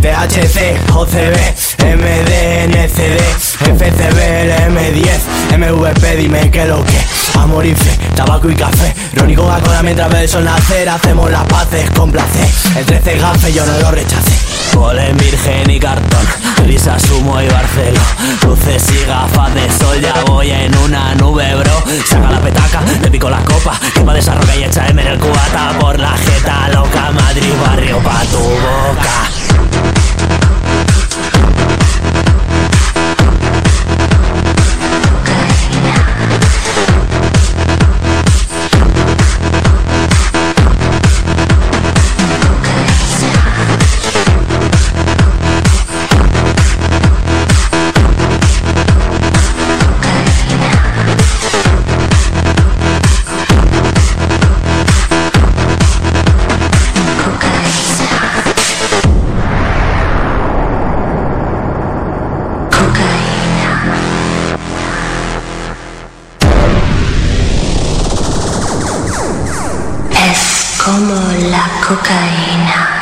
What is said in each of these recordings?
THC, OCB, MD, NCD, FCB, M10, MVP, dime que lo que Amorife, tabaco y café. Ron con Coca-Cola mientras ve el sol nacer Hacemos las paces con placer. El 13 gafe yo no lo rechacé Polen virgen y cartón Risas, humo y barcelo. Luces y gafas de sol Ya voy en una nube, bro. Saca la petaca, me pico la copa Quema de esa roca y echa en el cubata Por la jeta loca Madrid, 要把刀放下。cocaína.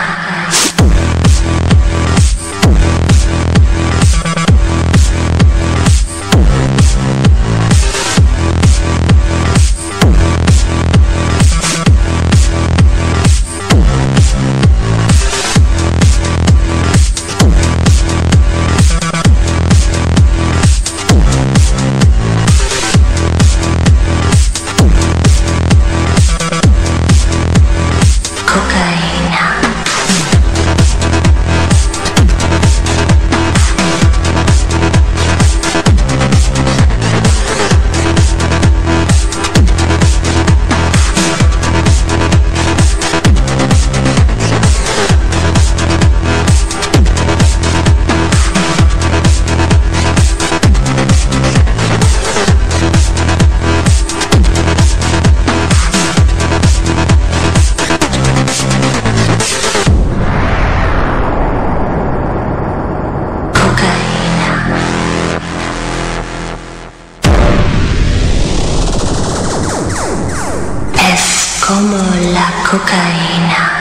cocaína.